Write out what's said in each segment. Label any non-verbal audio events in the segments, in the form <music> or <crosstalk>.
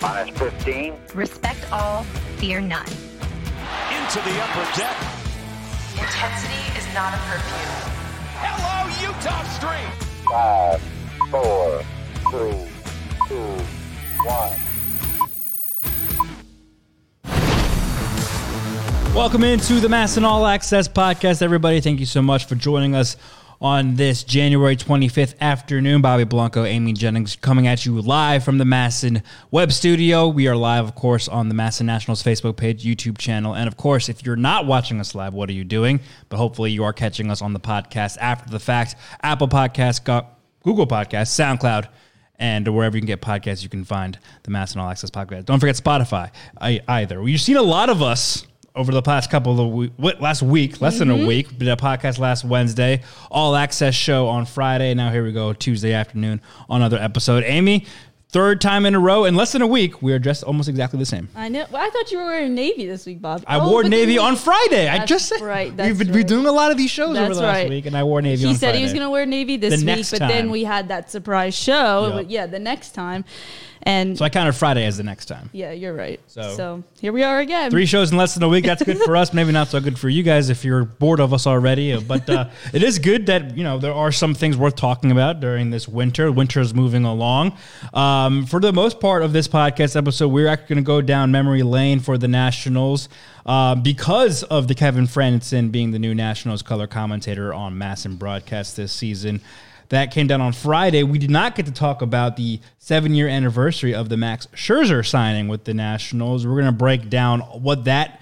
Minus 15. Respect all, fear none. Into the upper deck. Intensity is not a perfume. Hello, Utah Street. Five, four, three, two, one. Welcome into the MASN All Access podcast, everybody. Thank you so much for joining us on this January 25th afternoon. Bobby Blanco, Amy Jennings coming at you live from the MASN web studio. We are live, of course, on the MASN Nationals Facebook page, YouTube channel. And of course, if you're not watching us live, what are you doing? But hopefully you are catching us on the podcast after the fact. Apple Podcasts, Google Podcasts, SoundCloud, and wherever you can get podcasts, you can find the MASN All Access podcast. Don't forget Spotify either. You've seen a lot of us over the past couple of week, last week, less than a mm-hmm. week. Did a podcast last Wednesday, all access show on Friday. Now here we go, Tuesday afternoon, on another episode. Amy, third time in a row in less than a week, we are dressed almost exactly the same. I know. Well, I thought you were wearing navy this week, Bob. I Oh, wore navy on Friday. I just said right, we've been right. doing a lot of these shows over That's the last right. week, and I wore navy. He said he was going to wear navy this The week, but time. then we had that surprise show. But Yeah, the next time. And So I counted Friday as the next time. yeah, you're right. So- So, here we are again. Three shows in less than a week. That's good for us. Maybe not so good for you guys if you're bored of us already. But uh, <laughs> it is good that you know there are some things worth talking about during this winter. Winter is moving along. Um, for the most part of this podcast episode, we're actually going to go down memory lane for the Nationals uh, because of the Kevin Frandsen being the new Nationals color commentator on MASN Broadcast this season. That came down on Friday. We did not get to talk about the seven year anniversary of the Max Scherzer signing with the Nationals. We're going to break down what that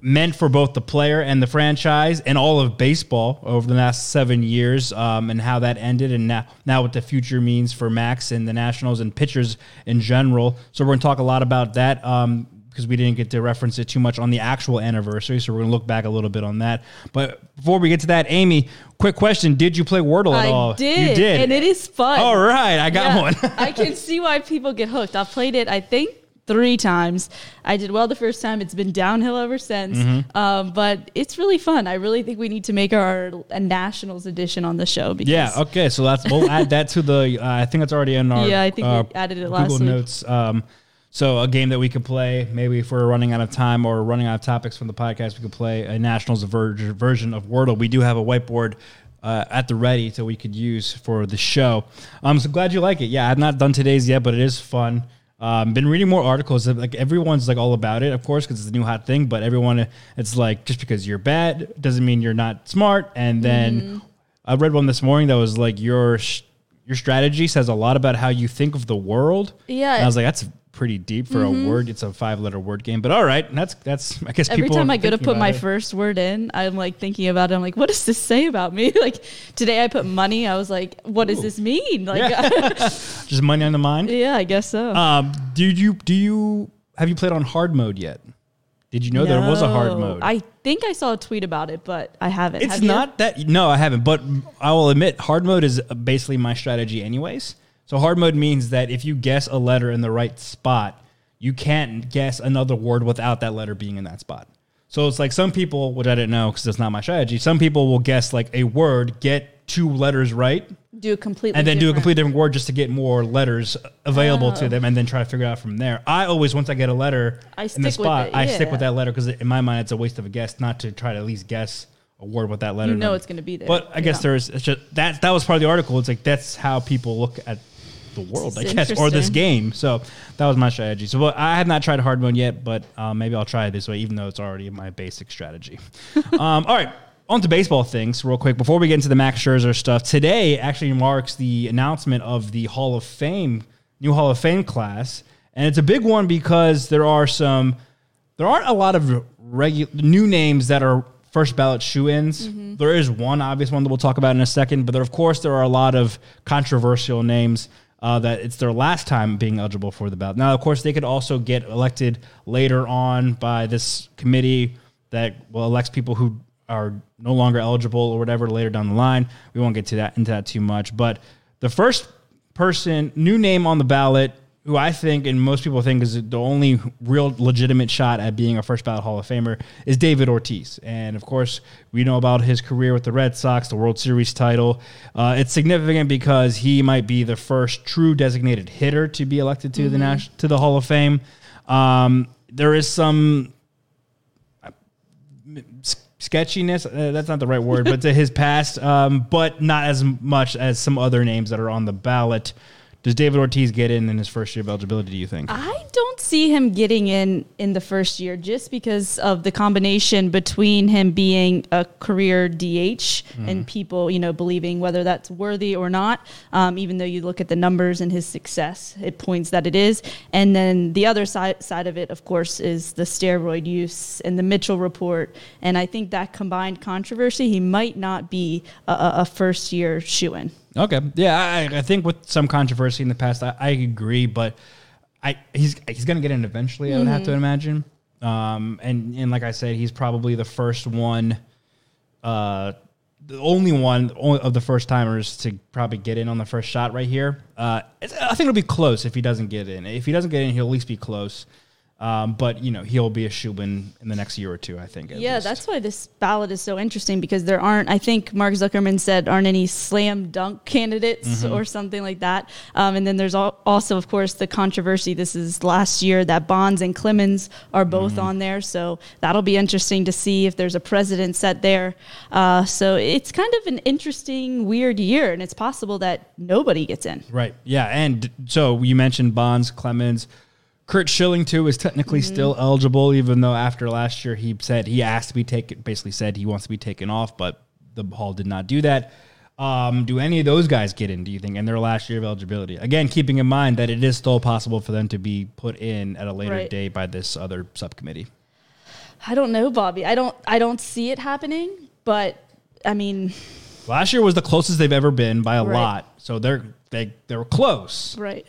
meant for both the player and the franchise and all of baseball over the last seven years um, and how that ended and now, now what the future means for Max and the Nationals and pitchers in general. So we're going to talk a lot about that. Um, because we didn't get to reference it too much on the actual anniversary, so we're gonna look back a little bit on that. But before we get to that, Amy, quick question: Did you play Wordle at I all? did, You did, and it is fun. All right, I got Yeah, one. <laughs> I can see why people get hooked. I've played it, I think, three times. I did well the first time. It's been downhill ever since. Mm-hmm. Um, but it's really fun. I really think we need to make our a Nationals edition on the show. Because Yeah. Okay. So that's we'll add that to the. Uh, I think it's already in our. <laughs> Yeah, I think we uh, added it last Google week. Notes. Um, so a game that we could play, maybe if we're running out of time or running out of topics from the podcast, we could play a Nationals ver- version of Wordle. We do have a whiteboard. Uh, at the ready, so we could use for the show. I'm so glad you like it. Yeah, I've not done today's yet, but it is fun. Um, been reading more articles. Like everyone's like all about it, of course, because it's a new hot thing. But everyone, it's like just because you're bad doesn't mean you're not smart. And then Mm-hmm. I read one this morning that was like your sh- your strategy says a lot about how you think of the world. Yeah. and I was like, that's pretty deep for a word. It's a five letter word game, but all right, that's that's. I guess people Every time I go to put my it. first word in, I'm like thinking about it. I'm like, what does this say about me? <laughs> Like today I put money. I was like, what does this mean? Like, yeah, <laughs> just money on the mind. Yeah, I guess so. Um, do you do you have you played on hard mode yet? Did you know there was a hard mode? I think I saw a tweet about it, but I haven't. It's Have you? not that no, I haven't. But I will admit, hard mode is basically my strategy, anyways. So hard mode means that if you guess a letter in the right spot, you can't guess another word without that letter being in that spot. So it's like some people, which I didn't know because that's not my strategy. Some people will guess like a word, get two letters right, do a completely and then do a completely different word just to get more letters available to oh. them, and then try to figure it out from there. I always, once I get a letter I in the spot, it, I stick with that letter because in my mind, it's a waste of a guess not to try to at least guess a word with that letter. You know it. it's gonna be there, But I guess yeah. there's it's just that that was part of the article. It's like that's how people look at the world, I guess, or this game. So that was my strategy. So but I have not tried hard mode yet, but uh, maybe I'll try it this way, even though it's already my basic strategy. <laughs> um, all right. On to baseball things, real quick. Before we get into the Max Scherzer stuff, today actually marks the announcement of the Hall of Fame, new Hall of Fame class, and it's a big one because there are some, there aren't a lot of regu- new names that are first ballot shoe-ins. There is one obvious one that we'll talk about in a second, but there, of course there are a lot of controversial names uh, that it's their last time being eligible for the ballot. Now, of course, they could also get elected later on by this committee that will elect people who are no longer eligible or whatever later down the line. We won't get to that into that too much, but the first person, new name on the ballot who I think and most people think is the only real legitimate shot at being a first ballot Hall of Famer is David Ortiz. And of course, we know about his career with the Red Sox, the World Series title. Uh, it's significant because he might be the first true designated hitter to be elected to the Nash- to the Hall of Fame. Um, there is some sketchiness uh, that's not the right word but to <laughs> his past um, but not as much as some other names that are on the ballot does david ortiz get in in his first year of eligibility do you think I don't see him getting in in the first year just because of the combination between him being a career DH and people, you know, believing whether that's worthy or not. Um, even though you look at the numbers and his success, it points that it is. And then the other side side of it, of course, is the steroid use and the Mitchell report. And I think that combined controversy, he might not be a, a a first year shoe in. Okay yeah I, I think with some controversy in the past i, I agree but I he's he's gonna get in eventually I would have to imagine um, and and like I said he's probably the first one uh, the only one only of the first timers to probably get in on the first shot right here. Uh, it's, I think it'll be close if he doesn't get in. If he doesn't get in, he'll at least be close. Um, but you know he'll be a Shubin in the next year or two. I think. Yeah, least. that's why this ballot is so interesting because there aren't, I think Mark Zuckerman said, aren't any slam dunk candidates Mm-hmm. or something like that. Um, and then there's also, of course, the controversy. This is last year that Bonds and Clemens are both Mm-hmm. on there. So that'll be interesting to see if there's a president set there. Uh, so it's kind of an interesting, weird year. And it's possible that nobody gets in. Right. Yeah. And so you mentioned Bonds, Clemens. Curt Schilling too is technically still eligible, even though after last year he said he asked to be taken, basically said he wants to be taken off, but the Hall did not do that. Um, do any of those guys get in? Do you think in their last year of eligibility? Again, keeping in mind that it is still possible for them to be put in at a later Right. date by this other subcommittee. I don't know, Bobby. I don't, I don't see it happening, but I mean, Last year was the closest they've ever been by a Right. lot, so they're they they were close. right.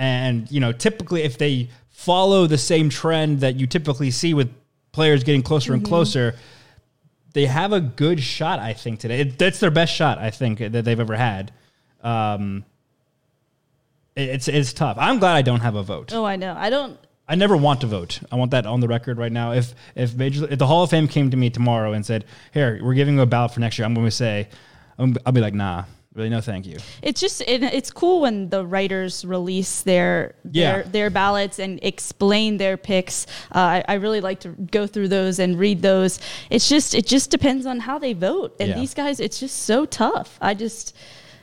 And, you know, typically if they follow the same trend that you typically see with players getting closer and closer, they have a good shot, I think, today. It, that's their best shot, I think, that they've ever had. Um, it- it's, it's tough. I'm glad I don't have a vote. Oh, I know. I don't, I never want to vote. I want that on the record right now. If if Major, if the Hall of Fame came to me tomorrow and said, "Here, we're giving you a ballot for next year," I'm going to say, I'm, I'll be like, "Nah, really, no, thank you." it's just it, it's cool when the writers release their Yeah. their, their ballots and explain their picks. Uh, I, I really like to go through those and read those. It's just it just depends on how they vote. And Yeah. these guys, it's just so tough. I just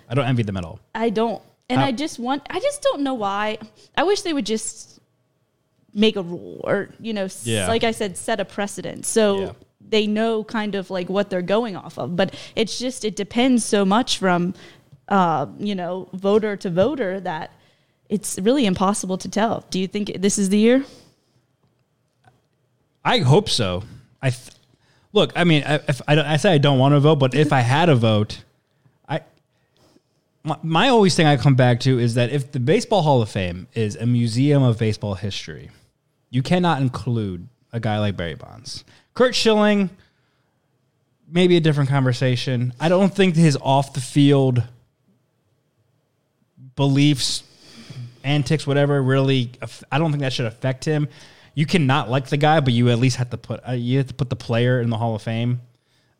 I don't envy them at all. I don't, and How- I just want I just don't know why. I wish they would just make a rule or you know, Yeah. like I said, set a precedent. So. Yeah. They know kind of like what they're going off of, but it's just it depends so much from uh, you know, voter to voter that it's really impossible to tell. Do you think this is the year? I hope so. I th- look. I mean, I- I, I say I don't want to vote, but if I had a vote, I my, my always thing I come back to is that if the Baseball Hall of Fame is a museum of baseball history, you cannot include a guy like Barry Bonds, Curt Schilling. Maybe a different conversation. I don't think his off the field beliefs antics, whatever, really. I don't think that should affect him. You cannot like the guy, but you at least have to put uh, you have to put the player in the Hall of Fame.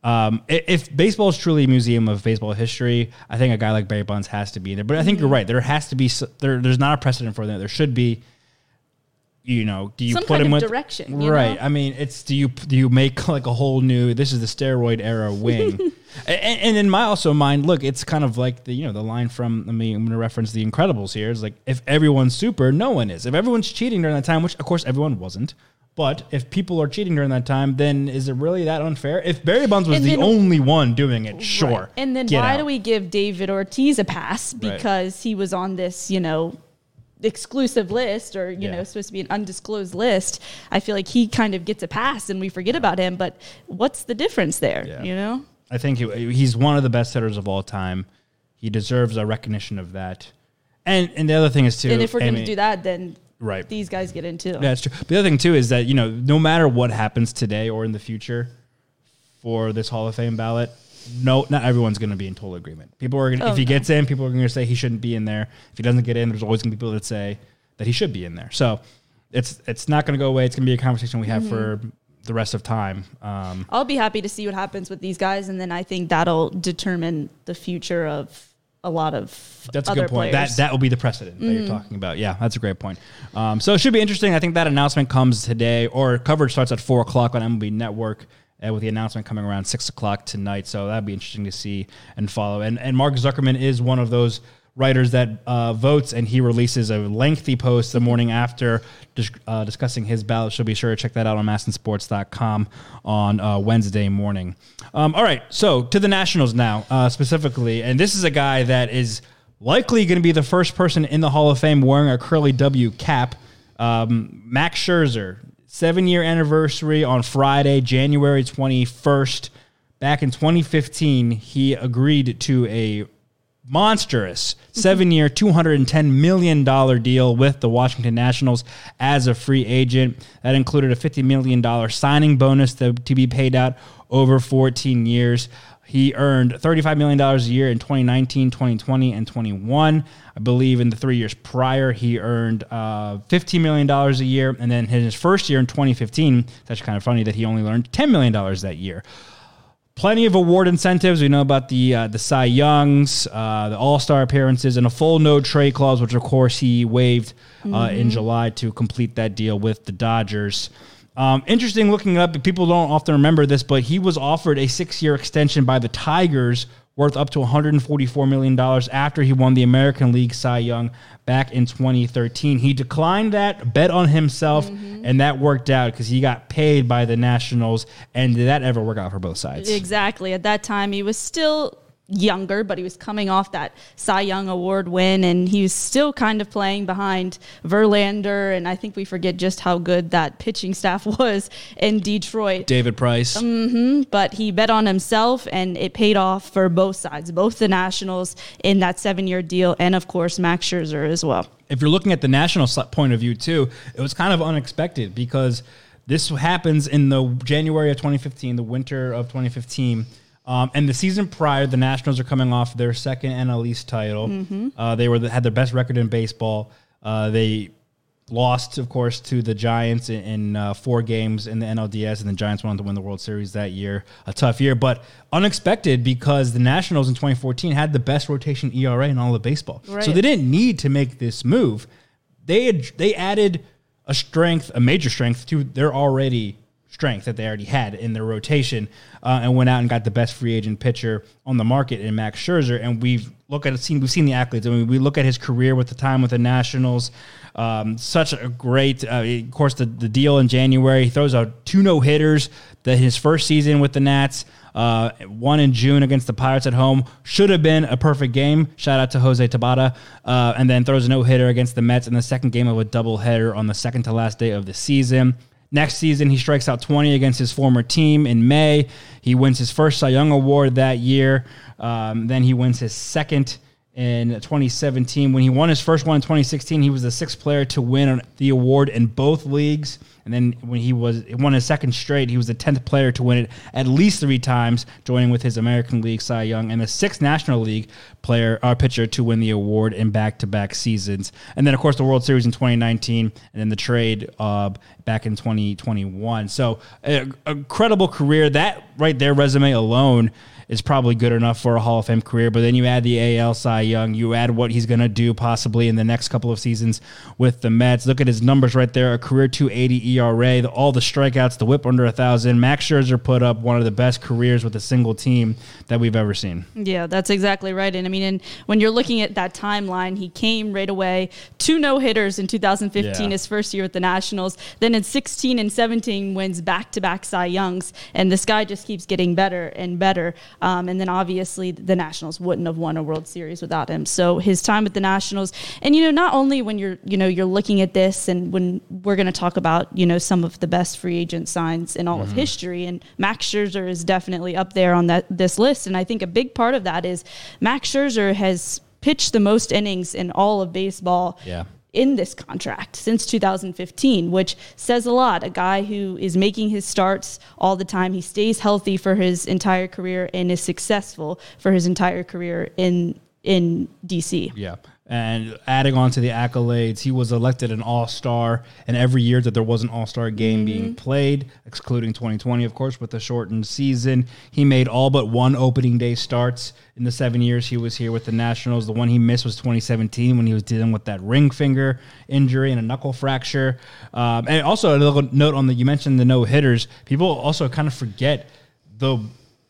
Um, if baseball is truly a museum of baseball history, I think a guy like Barry Bonds has to be there. But I think you're right. There has to be there. There's not a precedent for that. There should be. You know, do you Some put him with direction, right? know? I mean, it's do you do you make <laughs> like a whole new? This is the steroid era <laughs> wing, and, and in my also mind, look, it's kind of like the you know the line from I mean I'm going to reference the Incredibles here. It's like if everyone's super, no one is. If everyone's cheating during that time, which of course everyone wasn't, but if people are cheating during that time, then is it really that unfair? If Barry Bonds was And the then- only one doing it, sure. Right. And then why out. do we give David Ortiz a pass Right. because he was on this, you know, exclusive list or you Yeah. know supposed to be an undisclosed list? I feel like he kind of gets a pass and we forget about him. But what's the difference there? Yeah. You know. I think he, he's one of the best hitters of all time. He deserves a recognition of that. And and the other thing is too. and if we're going to do that, then Right. these guys get in too. Yeah, that's true. The other thing too is that you know, no matter what happens today or in the future for this Hall of Fame ballot, no, not everyone's going to be in total agreement. People are going to, Oh, if he no. gets in, people are going to say he shouldn't be in there. If he doesn't get in, there's always going to be people that say that he should be in there. So it's it's not going to go away. It's going to be a conversation we have Mm-hmm. for the rest of time. Um, I'll be happy to see what happens with these guys, and then I think that'll determine the future of a lot of That's a good point. players. That that will be the precedent that Mm-hmm. you're talking about. Yeah, that's a great point. Um, so it should be interesting. I think that announcement comes today, or coverage starts at four o'clock on MLB Network. Uh, with the announcement coming around six o'clock tonight, so that'd be interesting to see and follow. And and Mark Zuckerman is one of those writers that uh, votes, and he releases a lengthy post the morning after dis- uh, discussing his ballot. So be sure to check that out on masnsports.com on uh, Wednesday morning. Um, all right, so to the Nationals now uh, specifically, and this is a guy that is likely going to be the first person in the Hall of Fame wearing a curly W cap. Um, Max Scherzer, seven year anniversary on Friday, January 21st. Back in 2015, he agreed to a monstrous mm-hmm. seven year, $210 million deal with the Washington Nationals as a free agent. That included a $50 million signing bonus to, to be paid out over 14 years. He earned $35 million a year in 2019, 2020, and 21. I believe in the three years prior, he earned uh, $15 million a year. And then in his first year in 2015, it's actually kind of funny that he only earned $10 million that year plenty of award incentives. We know about the uh, the Cy Youngs, uh, the All Star appearances, and a full no trade clause, which of course he waived uh, in July to complete that deal with the Dodgers. Um, interesting looking up. People don't often remember this, but he was offered a six year extension by the Tigers worth up to $144 million after he won the American League Cy Young back in 2013. He declined that, bet on himself, and that worked out because he got paid by the Nationals. And did that ever work out for both sides? Exactly. At that time, he was still younger, but he was coming off that Cy Young Award win, and he was still kind of playing behind Verlander. And I think we forget just how good that pitching staff <laughs> was in Detroit. David Price. Mm-hmm, but he bet on himself, and it paid off for both sides, both the Nationals in that seven-year deal, and of course Max Scherzer as well. if you're looking at the national point of view too, it was kind of unexpected because this happens in the January of 2015, the winter of 2015. Um, and the season prior, the Nationals are coming off their second NL East title. Uh, they were the, had their best record in baseball. Uh, they lost, of course, to the Giants in, in uh, four games in the NLDS, and the Giants went on to win the World Series that year. A tough year, but unexpected because the Nationals in 2014 had the best rotation ERA in all of baseball. So they didn't need to make this move. They had, they added a strength, a major strength to their already strength that they already had in their rotation, uh, and went out and got the best free agent pitcher on the market in Max Scherzer. And we've look at seen we've seen the accolades. I mean, we look at his career with the time with the Nationals. Um, such a great, uh, of course, the, the deal in January. He throws out two no hitters. That his first season with the Nats, uh, one in June against the Pirates at home, should have been a perfect game. Shout out to Jose Tabata, uh, and then throws a no hitter against the Mets in the second game of a doubleheader on the second to last day of the season. Next season, he strikes out 20 against his former team in May. He wins his first Cy Young Award that year. Um, then he wins his second in 2017. When he won his first one in 2016, he was the sixth player to win the award in both leagues. And then when he was won his second straight, he was the tenth player to win it at least three times, joining with his American League Cy Young and the sixth National League player or pitcher to win the award in back-to-back seasons. And then of course the World Series in 2019, and then the trade uh, back in 2021. So a, a credible career. That right there, resume alone is probably good enough for a Hall of Fame career. But then you add the AL Cy Young, you add what he's going to do possibly in the next couple of seasons with the Mets. Look at his numbers right there: a career 2.80 ERA, the, all the strikeouts, the WHIP under a thousand. Max Scherzer put up one of the best careers with a single team that we've ever seen. Yeah, that's exactly right. And I mean, and when you're looking at that timeline, he came right away, two no hitters in 2015, Yeah. his first year at the Nationals. Then in 16 and 17 wins back to back Cy Youngs, and this guy just keeps getting better and better. Um, and then obviously the Nationals wouldn't have won a World Series without him. So his time with the Nationals, and you know, not only when you're you know you're looking at this, and when we're going to talk about you know some of the best free agent signs in all of history, and Max Scherzer is definitely up there on that this list. And I think a big part of that is Max Scherzer has pitched the most innings in all of baseball Yeah. In this contract since 2015, which says a lot. A guy who is making his starts all the time, he stays healthy for his entire career and is successful for his entire career in in DC. Yeah. And adding on to the accolades, he was elected an all star. And every year that there was an all star game being played, excluding 2020, of course, with the shortened season, he made all but one opening day starts in the seven years he was here with the Nationals. The one he missed was 2017 when he was dealing with that ring finger injury and a knuckle fracture. Um, and also, a little note on the you mentioned the no hitters. People also kind of forget the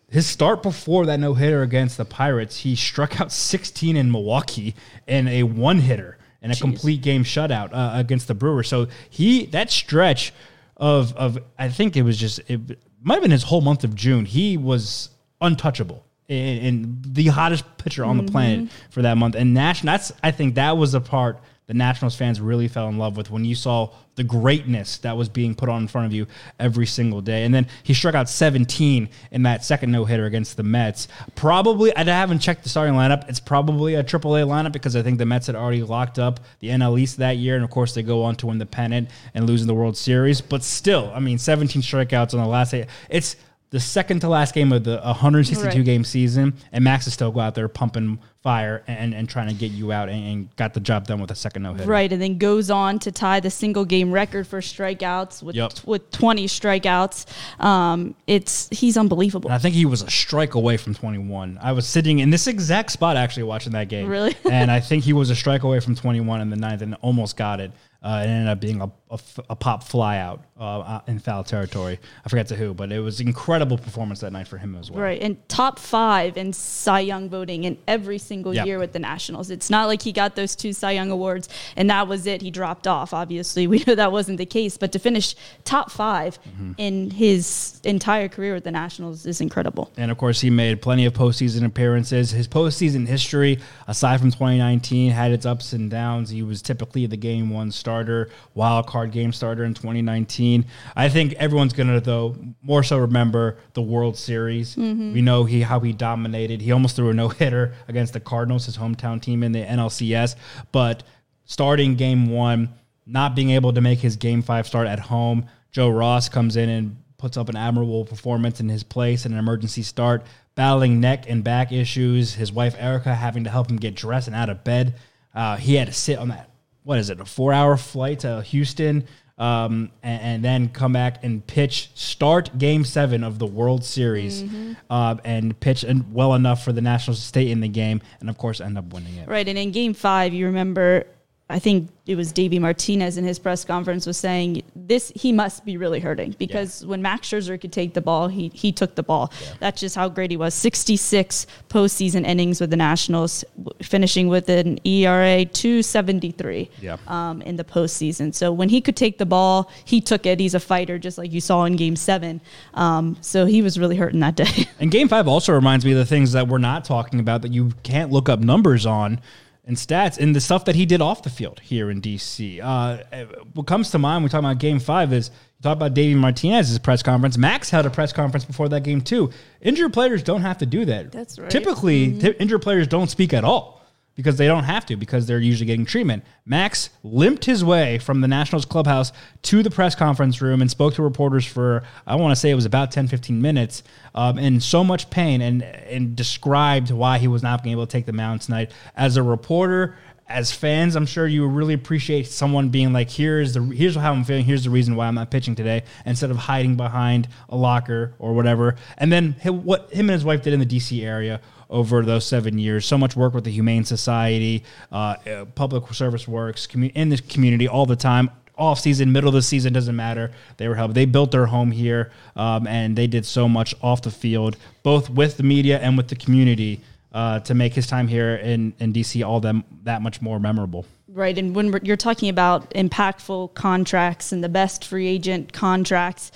his start before that no hitter against the Pirates, he struck out 16 in Milwaukee in a one hitter and a complete game shutout uh, against the Brewers. So he that stretch of of I think it was just it might have been his whole month of June. He was untouchable and, and the hottest pitcher on the planet for that month. And Nash, that's I think that was the part the Nationals fans really fell in love with when you saw the greatness that was being put on in front of you every single day. And then he struck out 17 in that second no hitter against the Mets. Probably, I haven't checked the starting lineup. It's probably a AAA lineup because I think the Mets had already locked up the NL East that year. And of course, they go on to win the pennant and losing the World Series. But still, I mean, 17 strikeouts on the last eight. It's the second to last game of the 162 Right. game season, and Max is still go out there pumping fire and, and trying to get you out and, and got the job done with a second no hitter. Right, and then goes on to tie the single game record for strikeouts with Yep. with 20 strikeouts. Um, it's he's unbelievable. And I think he was a strike away from 21. I was sitting in this exact spot actually watching that game. Really? and I think he was a strike away from 21 in the ninth and almost got it. Uh, it ended up being a, a f- a pop fly out uh, uh, in foul territory. I forget to who, but it was incredible performance that night for him as well. Right, and top five in Cy Young voting in every single Yep. year with the Nationals. It's not like he got those two Cy Young awards and that was it. He dropped off. Obviously, we know that wasn't the case, but to finish top 5 Mm-hmm. in his entire career with the Nationals is incredible. And of course, he made plenty of postseason appearances. His postseason history, aside from 2019, had its ups and downs. He was typically the game one starter, wild card game starter in 2019. I think everyone's going to, though, more so remember the World Series. We know he how he dominated. He almost threw a no hitter against the Cardinals, his hometown team in the NLCS. But starting game one, not being able to make his game five start at home, Joe Ross comes in and puts up an admirable performance in his place in an emergency start, battling neck and back issues. His wife Erica having to help him get dressed and out of bed. Uh, he had to sit on that. What is it? A four-hour flight to Houston, um, and, and then come back and pitch. Start Game Seven of the World Series, uh, and pitch and well enough for the Nationals to stay in the game, and of course end up winning it. Right, and in Game Five, you remember, I think it was Davey Martinez in his press conference was saying this he must be really hurting because when Max Scherzer could take the ball, he he took the ball. That's just how great he was. Sixty six postseason innings with the Nationals, finishing with an ERA two seventy three. Yeah. Um, in the postseason, so when he could take the ball, he took it. He's a fighter, just like you saw in Game Seven. Um, so he was really hurting that day. <laughs> And game five also reminds me of the things that we're not talking about that you can't look up numbers on and stats and the stuff that he did off the field here in DC. Uh, what comes to mind when we talk about game five is you talk about Davey Martinez's press conference. Max held a press conference before that game too. Injured players don't have to do that. That's right. Typically, ti- injured players don't speak at all because they don't have to because they're usually getting treatment. Max limped his way from the Nationals clubhouse to the press conference room and spoke to reporters for, I want to say it was about 10, 15 minutes um, in so much pain and, and described why he was not being able to take the mound tonight. As a reporter, as fans, I'm sure you would really appreciate someone being like, "Here's the here's how I'm feeling. Here's the reason why I'm not pitching today," instead of hiding behind a locker or whatever. And then what him and his wife did in the DC area over those seven years, so much work with the Humane Society, uh, uh, public service works commu- in this community all the time. Off season, middle of the season doesn't matter. They were helped. They built their home here, um, and they did so much off the field, both with the media and with the community uh, to make his time here in, in DC all them that much more memorable. Right, and when you're talking about impactful contracts and the best free agent contracts,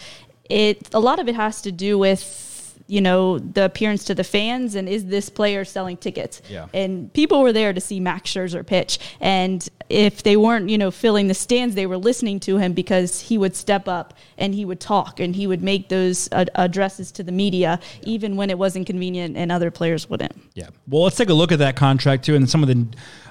it a lot of it has to do with you know the appearance to the fans and is this player selling tickets? Yeah. And people were there to see Max Scherzer pitch, and if they weren't you know filling the stands, they were listening to him because he would step up and he would talk and he would make those uh, addresses to the media, even when it wasn't convenient and other players wouldn't. Yeah. Well, let's take a look at that contract too, and some of the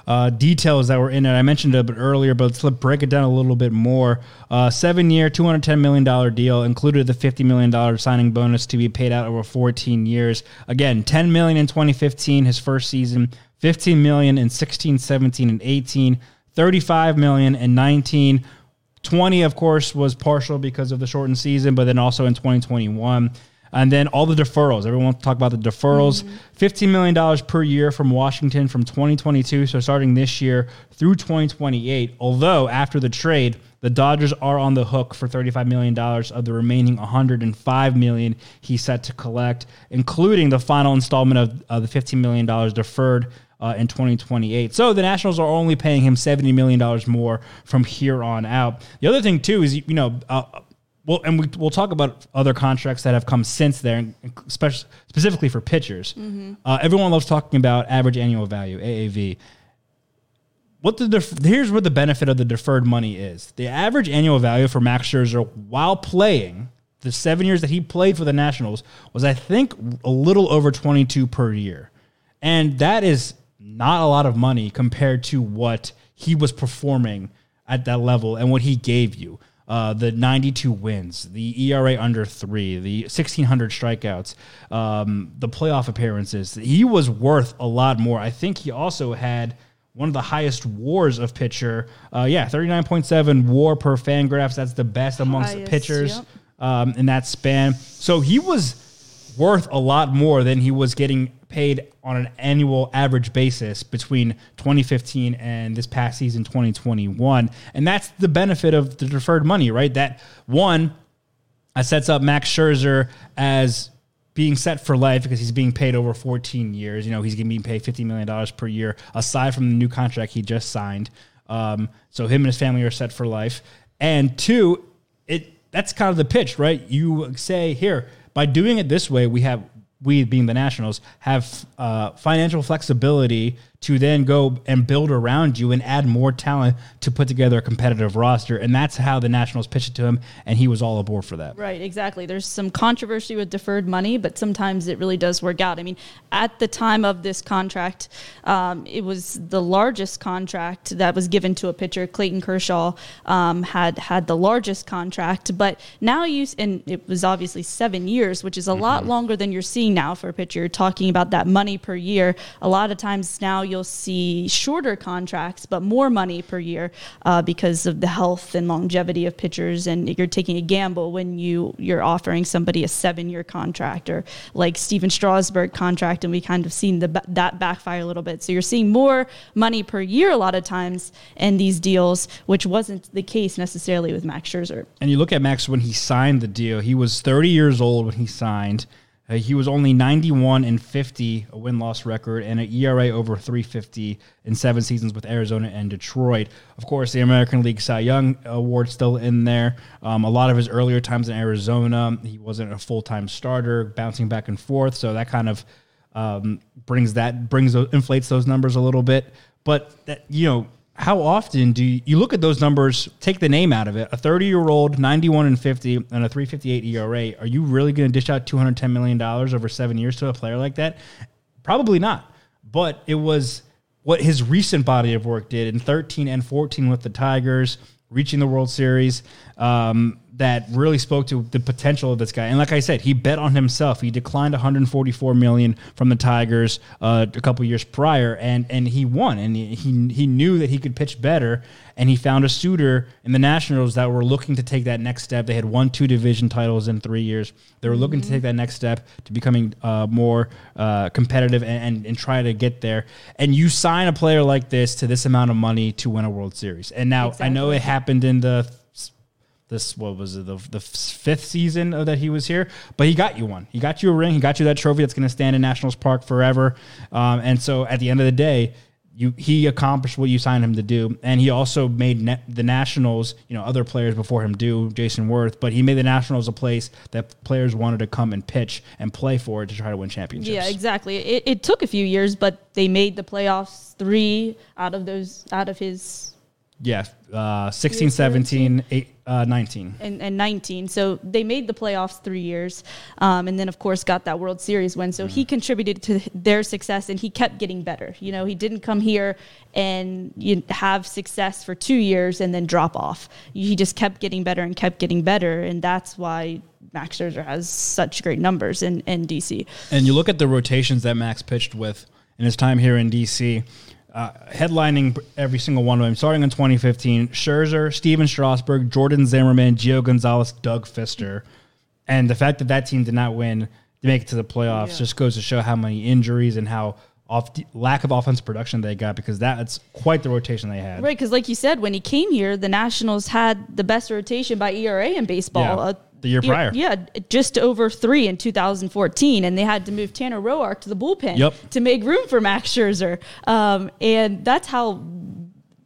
uh, details that were in it. I mentioned it a bit earlier, but let's break it down a little bit more. Uh, two hundred ten million dollar deal included the fifty million dollar signing bonus to be paid out over fourteen years. Again, 10 million in twenty fifteen, his first season. 15 million in 16, 17, and 18, $35 million in 19. 20, of course, was partial because of the shortened season, but then also in 2021. And then all the deferrals. Everyone wants to talk about the deferrals. $15 million per year from Washington from 2022, so starting this year through 2028. Although, after the trade, the Dodgers are on the hook for $35 million of the remaining $105 million he's set to collect, including the final installment of, of the $15 million deferred uh, in 2028. So the Nationals are only paying him $70 million more from here on out. The other thing, too, is, you know, uh, well, and we, we'll talk about other contracts that have come since there, especially specifically for pitchers. Uh, everyone loves talking about average annual value (AAV). What the def- here's where the benefit of the deferred money is. The average annual value for Max Scherzer while playing the seven years that he played for the Nationals was, I think, a little over 22 per year, and that is not a lot of money compared to what he was performing at that level and what he gave you. Uh, the 92 wins, the ERA under three, the 1,600 strikeouts, um, the playoff appearances. He was worth a lot more. I think he also had one of the highest wars of pitcher. Uh, yeah, 39.7 war per Fangraphs. That's the best amongst Highest, pitchers yep. um, in that span. So he was worth a lot more than he was getting paid on an annual average basis between 2015 and this past season 2021 and that's the benefit of the deferred money right that one uh, sets up Max Scherzer as being set for life because he's being paid over 14 years. You know, he's going to be paid $50 million per year aside from the new contract he just signed. Um, so him and his family are set for life. And two, it that's kind of the pitch, right? You say here by doing it this way, we have we being the Nationals have uh, financial flexibility to then go and build around you and add more talent to put together a competitive roster, and that's how the Nationals pitched it to him, and he was all aboard for that. Right, exactly. There's some controversy with deferred money, but sometimes it really does work out. I mean, at the time of this contract, um, it was the largest contract that was given to a pitcher. Clayton Kershaw um, had had the largest contract, but now you and it was obviously seven years, which is a lot longer than you're seeing now for a pitcher. Talking about that money per year. A lot of times now you'll see shorter contracts, but more money per year uh, because of the health and longevity of pitchers, and you're taking a gamble when you you're offering somebody a seven year contract or like Stephen Strasburg contract, and we kind of seen the that backfire a little bit. So you're seeing more money per year a lot of times in these deals, which wasn't the case necessarily with Max Scherzer. And you look at Max when he signed the deal, he was 30 years old when he signed. Uh, he was only 91 and 50, a win loss record, and an ERA over 350 in seven seasons with Arizona and Detroit. Of course, the American League Cy Young Award still in there. Um, a lot of his earlier times in Arizona, he wasn't a full time starter, bouncing back and forth. So that kind of um, brings that brings inflates those numbers a little bit. But that, you know, how often do you, you look at those numbers, take the name out of it, a 30 year old, 91 and 50, and a 358 ERA? Are you really going to dish out $210 million over seven years to a player like that? Probably not. But it was what his recent body of work did in 13 and 14 with the Tigers, reaching the World Series. Um, that really spoke to the potential of this guy. And like I said, he bet on himself. He declined 144 million from the Tigers uh, a couple years prior, and and he won. And he he knew that he could pitch better, and he found a suitor in the Nationals that were looking to take that next step. They had won two division titles in three years. They were looking to take that next step to becoming uh, more uh, competitive and, and and try to get there. And you sign a player like this to this amount of money to win a World Series. And now I know it happened in the this what was it the, the fifth season of that he was here but he got you one he got you a ring he got you that trophy that's going to stand in nationals park forever um, and so at the end of the day you he accomplished what you signed him to do, and he also made na- the Nationals. You know, other players before him do, Jayson Werth, but he made the Nationals a place that players wanted to come and pitch and play for to try to win championships. Yeah, exactly. It, it took a few years, but they made the playoffs three out of those out of his Yeah, uh, 16, 17, eight, uh, 19. and, and 19. So they made the playoffs three years. Um, and then, of course, got that World Series win. So he contributed to their success and he kept getting better. You know, he didn't come here and you have success for two years and then drop off. He just kept getting better and kept getting better. And that's why Max Scherzer has such great numbers in, in DC. And you look at the rotations that Max pitched with in his time here in DC, uh, headlining every single one of them, starting in 2015, Scherzer, Stephen Strasburg, Jordan Zimmermann, Gio Gonzalez, Doug Fister. And the fact that that team did not win to make it to the playoffs just goes to show how many injuries and how off lack of offensive production they got because that's quite the rotation they had. Right, because like you said, when he came here, the Nationals had the best rotation by ERA in baseball. Yeah, uh, the year prior. Yeah, just over three in 2014, and they had to move Tanner Roark to the bullpen Yep. to make room for Max Scherzer. Um, and that's how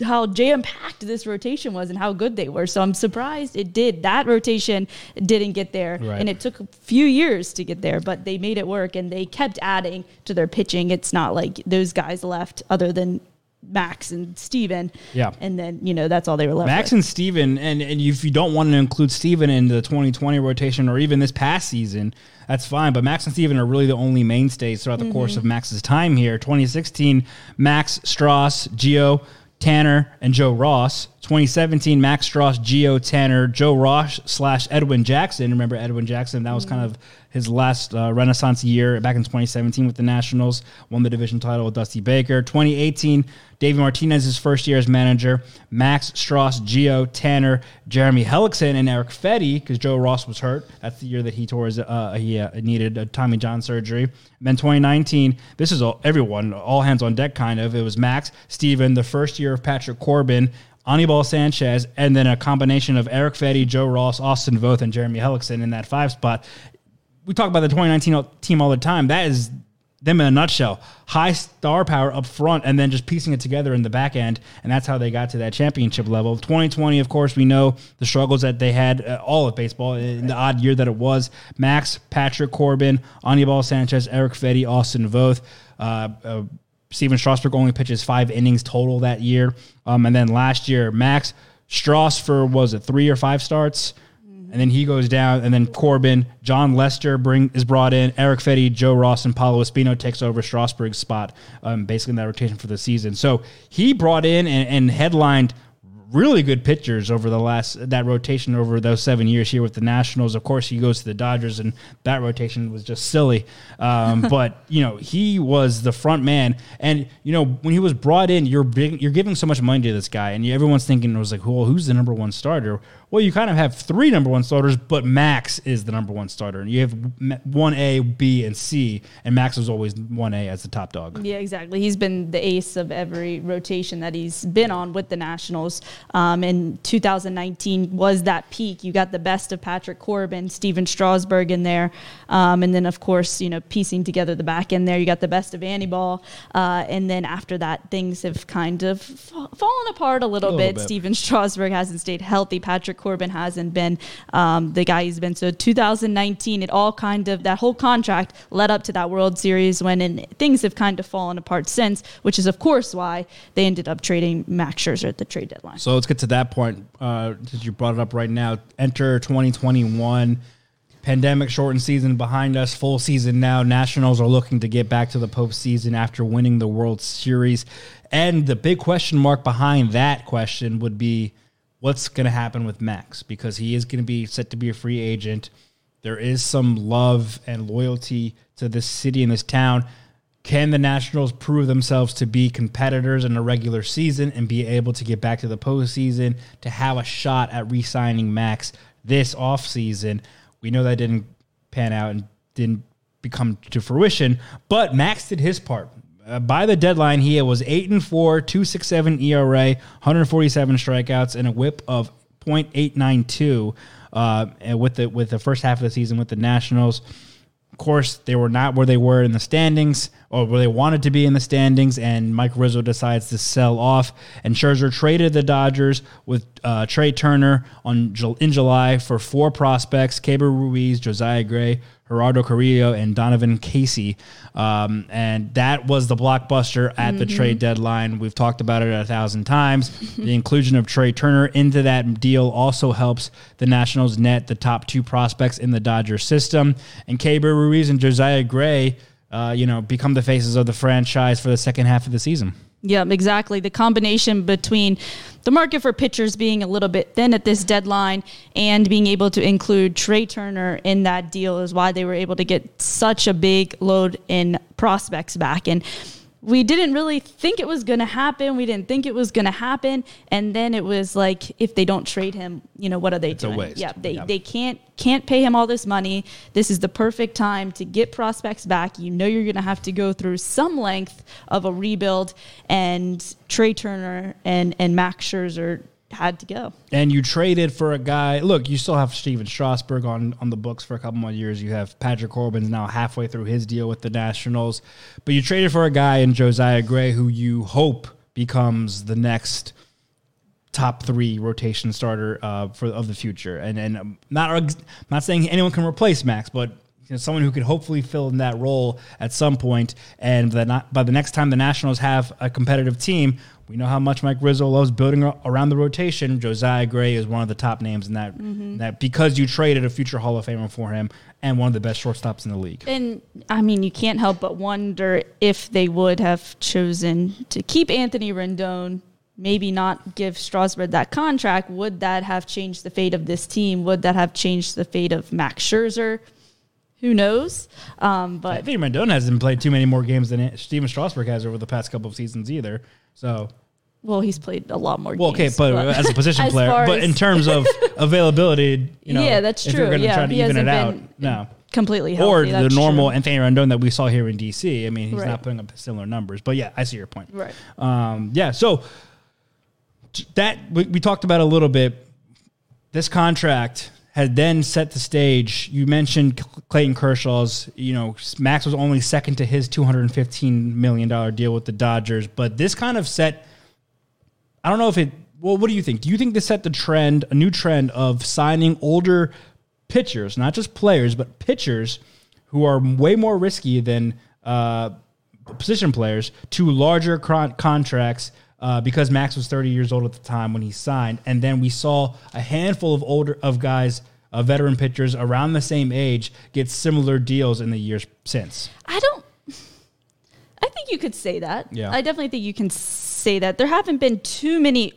how jam packed this rotation was and how good they were. So I'm surprised it did. That rotation didn't get there, Right. and it took a few years to get there, but they made it work and they kept adding to their pitching. It's not like those guys left other than Max and Stephen. Yeah. And then, you know, that's all they were left Max with. and Stephen, and, and if you don't want to include Stephen in the 2020 rotation or even this past season, that's fine. But Max and Stephen are really the only mainstays throughout the course mm-hmm. of Max's time here. 2016, Max, Stras, Gio, Tanner, and Joe Ross. 2017, Max Stras, Gio, Tanner, Joe Ross slash Edwin Jackson. Remember Edwin Jackson? That was kind mm-hmm. of his last uh, renaissance year back in 2017 with the Nationals. Won the division title with Dusty Baker. 2018, Davey Martinez's first year as manager. Max Stras, Gio, Tanner, Jeremy Hellickson, and Erick Fedde because Joe Ross was hurt. That's the year that he tore his, uh, he uh, needed a Tommy John surgery. And then 2019, this is all, everyone, all hands on deck kind of. It was Max, Stephen, the first year of Patrick Corbin, Anibal Sanchez, and then a combination of Erick Fedde, Joe Ross, Austin Voth, and Jeremy Hellickson in that five spot. We talk about the 2019 team all the time. That is them in a nutshell. High star power up front, and then just piecing it together in the back end, and that's how they got to that championship level. 2020, of course, we know the struggles that they had uh, all of baseball in the odd year that it was. Max, Patrick Corbin, Anibal Sanchez, Erick Fedde, Austin Voth. Uh, uh, Stephen Strasburg only pitches five innings total that year. Um, and then last year, Max Stras for was it three or five starts, and then he goes down, and then Corbin, Jon Lester bring is brought in, Erick Fedde, Joe Ross, and Paolo Espino takes over Strasburg's spot, um, basically in that rotation for the season. So he brought in and, and headlined really good pitchers over the last that rotation over those seven years here with the Nationals. Of course, he goes to the Dodgers, and that rotation was just silly. Um, <laughs> but you know, he was the front man, and you know when he was brought in, you're big, you're giving so much money to this guy, and everyone's thinking it was like, well, who's the number one starter? Well, you kind of have three number one starters, but Max is the number one starter, and you have one A, B, and C, and Max was always one A as the top dog. Yeah, exactly. He's been the ace of every rotation that he's been on with the Nationals. Um, and 2019 was that peak. You got the best of Patrick Corbin, Stephen Strasburg in there. Um, and then, of course, you know, piecing together the back end there, you got the best of Anibal. Uh, and then after that, things have kind of fallen apart a little, little bit. bit. Stephen Strasburg hasn't stayed healthy. Patrick Corbin hasn't been um, the guy he's been. So 2019, it all kind of, that whole contract led up to that World Series when and things have kind of fallen apart since, which is, of course, why they ended up trading Max Scherzer at the trade deadline. So let's get to that point. Uh, since you brought it up right now, enter 2021. Pandemic shortened season behind us, full season now. Nationals are looking to get back to the postseason after winning the World Series. And the big question mark behind that question would be what's going to happen with Max? Because he is going to be set to be a free agent. There is some love and loyalty to this city and this town. Can the Nationals prove themselves to be competitors in the regular season and be able to get back to the postseason to have a shot at re signing Max this offseason? We know that didn't pan out and didn't become to fruition, but Max did his part. Uh, by the deadline, he was 8 and 4, 267 ERA, 147 strikeouts, and a whip of .892 uh, with the with the first half of the season with the Nationals. Of course, they were not where they were in the standings or where they wanted to be in the standings, and Mike Rizzo decides to sell off. And Scherzer traded the Dodgers with uh, Trea Turner on in July for four prospects: Keibert Ruiz, Josiah Gray, Gerardo Carrillo, and Donovan Casey. Um, and that was the blockbuster at the trade deadline. We've talked about it a thousand times. the inclusion of Trea Turner into that deal also helps the Nationals net the top two prospects in the Dodger system. And Keibert Ruiz and Josiah Gray, uh, you know, become the faces of the franchise for the second half of the season. Yeah, exactly. The combination between the market for pitchers being a little bit thin at this deadline and being able to include Trea Turner in that deal is why they were able to get such a big load in prospects back. And we didn't really think it was going to happen. We didn't think it was going to happen. And then it was like, if they don't trade him, you know, what are they It's a doing? waste. Yeah, they, Yeah. they can't can't pay him all this money. This is the perfect time to get prospects back. You know you're going to have to go through some length of a rebuild, and Trea Turner and and Max Scherzer had to go. and you traded for a guy. Look, you still have Stephen Strasburg on, on the books for a couple more years. You have Patrick Corbin's now halfway through his deal with the Nationals, but you traded for a guy in Josiah Gray who you hope becomes the next top three rotation starter uh, for of the future. And and um, not not saying anyone can replace Max, but you know, someone who could hopefully fill in that role at some point. And the, by the next time the Nationals have a competitive team, we know how much Mike Rizzo loves building around the rotation. Josiah Gray is one of the top names in that. That because you traded a future Hall of Famer for him and one of the best shortstops in the league. And I mean, you can't help but wonder if they would have chosen to keep Anthony Rendon, maybe not give Strasburg that contract. Would that have changed the fate of this team? Would that have changed the fate of Max Scherzer? Who knows? Um, I but think Rendon hasn't played too many more games than Stephen Strasburg has over the past couple of seasons either. So well, he's played a lot more. Well, okay, games, but as a position <laughs> as player, but in terms of <laughs> availability, you know, yeah, that's if true. you're going to yeah, try to he even hasn't it out, been no. completely healthy. Or the normal true. Anthony Rendon that we saw here in DC. I mean, he's Right. not putting up similar numbers, but yeah, I see your point. Right. Um, yeah. So that we, we talked about a little bit. This contract had then set the stage. You mentioned Clayton Kershaw's. You know, Max was only second to his two hundred and fifteen million dollar deal with the Dodgers, but this kind of set. I don't know if it. Well, what do you think? Do you think this set the trend, a new trend of signing older pitchers, not just players, but pitchers who are way more risky than uh, position players to larger contracts uh, because Max was 30 years old at the time when he signed, and then we saw a handful of older of guys, uh, veteran pitchers around the same age, get similar deals in the years since. I don't. I think you could say that. Yeah. I definitely think you can say that. There haven't been too many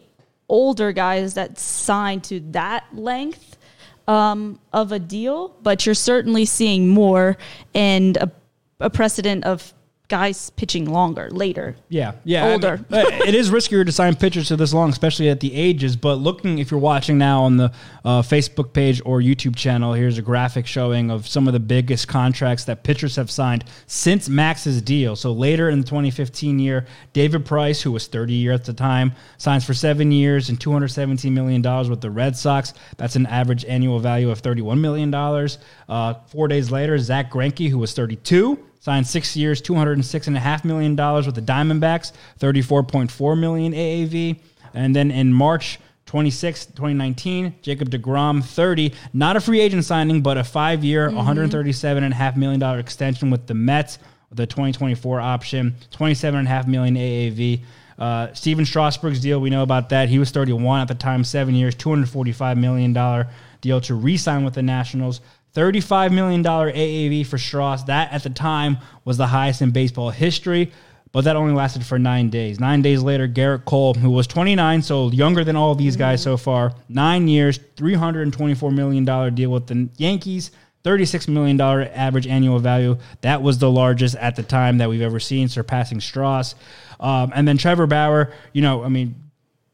older guys that signed to that length um, of a deal, but you're certainly seeing more and a, a precedent of guys pitching longer later. Yeah, yeah. I Older. mean, uh, it is riskier to sign pitchers to this long, especially at the ages. But looking, if you're watching now on the uh, Facebook page or YouTube channel, here's a graphic showing of some of the biggest contracts that pitchers have signed since Max's deal. So later in the 2015 year, David Price, who was 30 years at the time, signs for seven years and 217 million dollars with the Red Sox. That's an average annual value of 31 million dollars. Uh, four days later, Zach Greinke, who was 32 signed six years, two hundred and six and a half million dollars with the Diamondbacks, 34.4 million AAV, and then in March. 26, 2019, Jacob DeGrom, 30, not a free agent signing, but a five year, $137.5 million extension with the Mets with a 2024 option, 27.5 million AAV. Uh, Stephen Strasburg's deal, we know about that. He was 31 at the time, seven years, $245 million deal to re sign with the Nationals. $35 million AAV for Stras. That at the time was the highest in baseball history, but that only lasted for nine days. Nine days later, Gerrit Cole, who was 29, so younger than all of these guys so far, nine years, $324 million deal with the Yankees. $36 million average annual value. That was the largest at the time that we've ever seen, surpassing Stras. Um, and then Trevor Bauer, you know, I mean,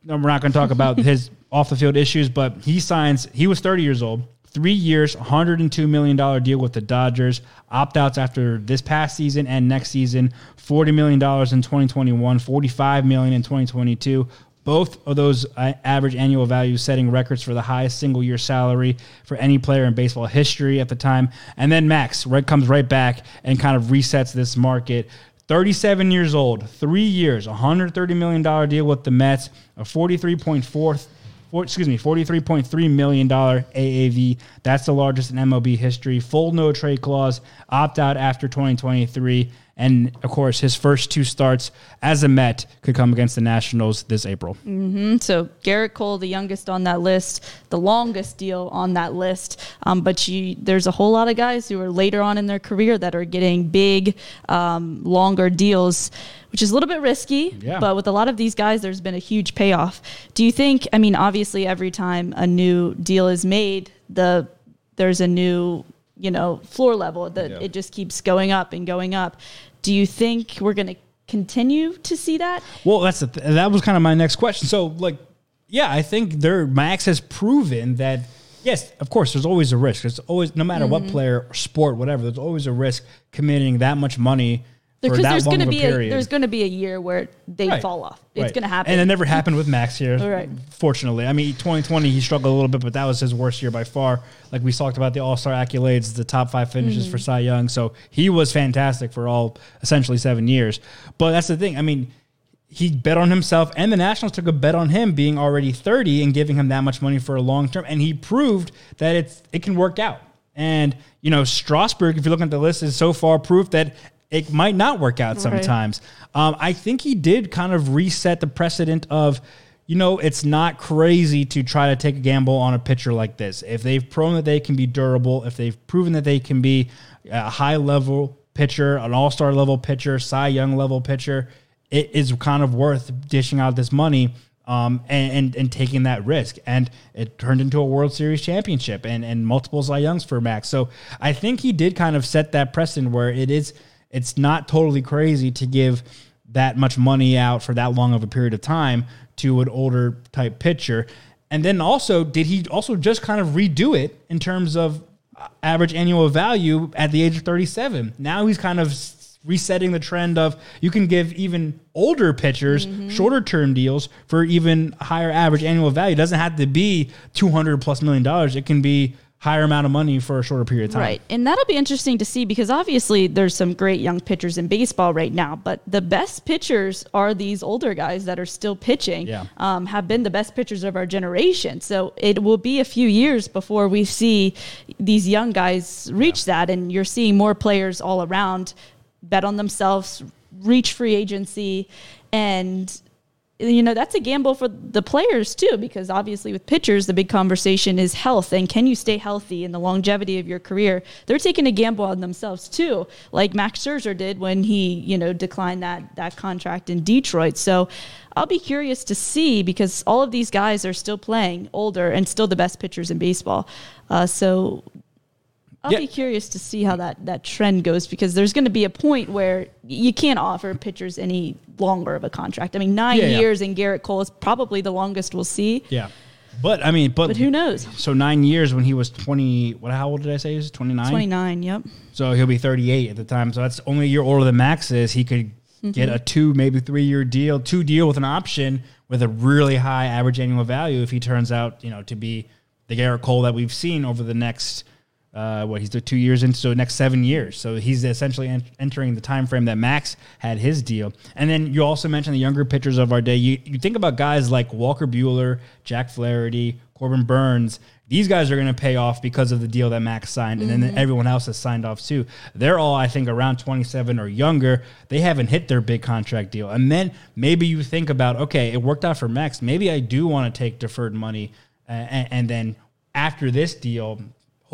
we're not going to talk about <laughs> his off the field issues, but he signs, he was 30 years old, three years, $102 million deal with the Dodgers, opt outs after this past season and next season, $40 million in 2021, $45 million in 2022. Both of those uh, average annual values setting records for the highest single year salary for any player in baseball history at the time. And then Max right comes right back and kind of resets this market. 37 years old, three years, $130 million deal with the Mets, a 43.4, excuse me, $43.3 million AAV. That's the largest in MLB history. Full no trade clause, opt out after 2023. And of course, his first two starts as a Met could come against the Nationals this April. So Gerrit Cole, the youngest on that list, the longest deal on that list. Um, but you, there's a whole lot of guys who are later on in their career that are getting big, um, longer deals, which is a little bit risky. Yeah. But with a lot of these guys, there's been a huge payoff. Do you think? I mean, obviously, every time a new deal is made, the there's a new you know floor level that Yeah. it just keeps going up and going up. Do you think we're going to continue to see that? Well, that's the th- that was kind of my next question. So, like, yeah, I think there Max has proven that. Yes, of course. There's always a risk. There's always, no matter Mm-hmm. what player, or sport, whatever. There's always a risk committing that much money for Because there's going to a be a, there's going to be a year where they Right. fall off. It's Right. going to happen. And it never happened with Max here. Right. Fortunately. I mean, 2020, he struggled a little bit, but that was his worst year by far. Like we talked about the All Star accolades, the top five finishes Mm. for Cy Young. So he was fantastic for all essentially seven years. But that's the thing. I mean, he bet on himself, and the Nationals took a bet on him being already 30 and giving him that much money for a long term. And he proved that it's it can work out. And, you know, Strasburg, if you look at the list, is so far proof that it might not work out sometimes. Um, I think he did kind of reset the precedent of, you know, it's not crazy to try to take a gamble on a pitcher like this. If they've proven that they can be durable, if they've proven that they can be a high level pitcher, an all star level pitcher, Cy Young level pitcher, it is kind of worth dishing out this money um, and, and and taking that risk. And it turned into a World Series championship and and multiple Cy Youngs for Max. So I think he did kind of set that precedent where it is it's not totally crazy to give that much money out for that long of a period of time to an older type pitcher. And then also, did he also just kind of redo it in terms of uh, average annual value at the age of 37? Now he's kind of resetting the trend of you can give even older pitchers shorter term deals for even higher average annual value. It doesn't have to be 200 plus million dollars. It can be higher amount of money for a shorter period of time. Right. And that'll be interesting to see because obviously there's some great young pitchers in baseball right now, but the best pitchers are these older guys that are still pitching, Yeah. um, have been the best pitchers of our generation. So it will be a few years before we see these young guys reach that. And you're seeing more players all around bet on themselves, reach free agency, and you know that's a gamble for the players too because obviously with pitchers the big conversation is health and can you stay healthy and the longevity of your career? They're taking a gamble on themselves too like Max Scherzer did when he you know declined that that contract in Detroit. So I'll be curious to see because all of these guys are still playing older and still the best pitchers in baseball. Uh, so I'll Yeah. be curious to see how that, that trend goes because there's going to be a point where you can't offer pitchers any longer of a contract. I mean, nine Yeah, years in Gerrit Cole is probably the longest we'll see. Yeah. But I mean, but, But who knows? So nine years when he was 20, what, how old did I say he was? 29? 29, yep. So he'll be 38 at the time. So that's only a year older than Max is. He could get Mm-hmm. a two, maybe three year deal, two deal with an option with a really high average annual value if he turns out, you know, to be the Gerrit Cole that we've seen over the next, uh, what he's the two years into, so the next seven years. So he's essentially en- entering the time frame that Max had his deal. And then you also mentioned the younger pitchers of our day. You, you think about guys like Walker Buehler, Jack Flaherty, Corbin Burnes. These guys are going to pay off because of the deal that Max signed, and then everyone else has signed off too. They're all, I think, around 27 or younger. They haven't hit their big contract deal. And then maybe you think about, okay, it worked out for Max. Maybe I do want to take deferred money, uh, and, and then after this deal,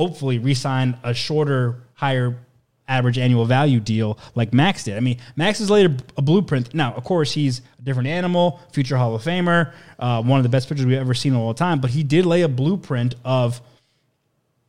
hopefully re-sign a shorter, higher average annual value deal like Max did. I mean, Max has laid a, blueprint. Now, of course, he's a different animal, future Hall of Famer, uh, one of the best pitchers we've ever seen all the time. But he did lay a blueprint of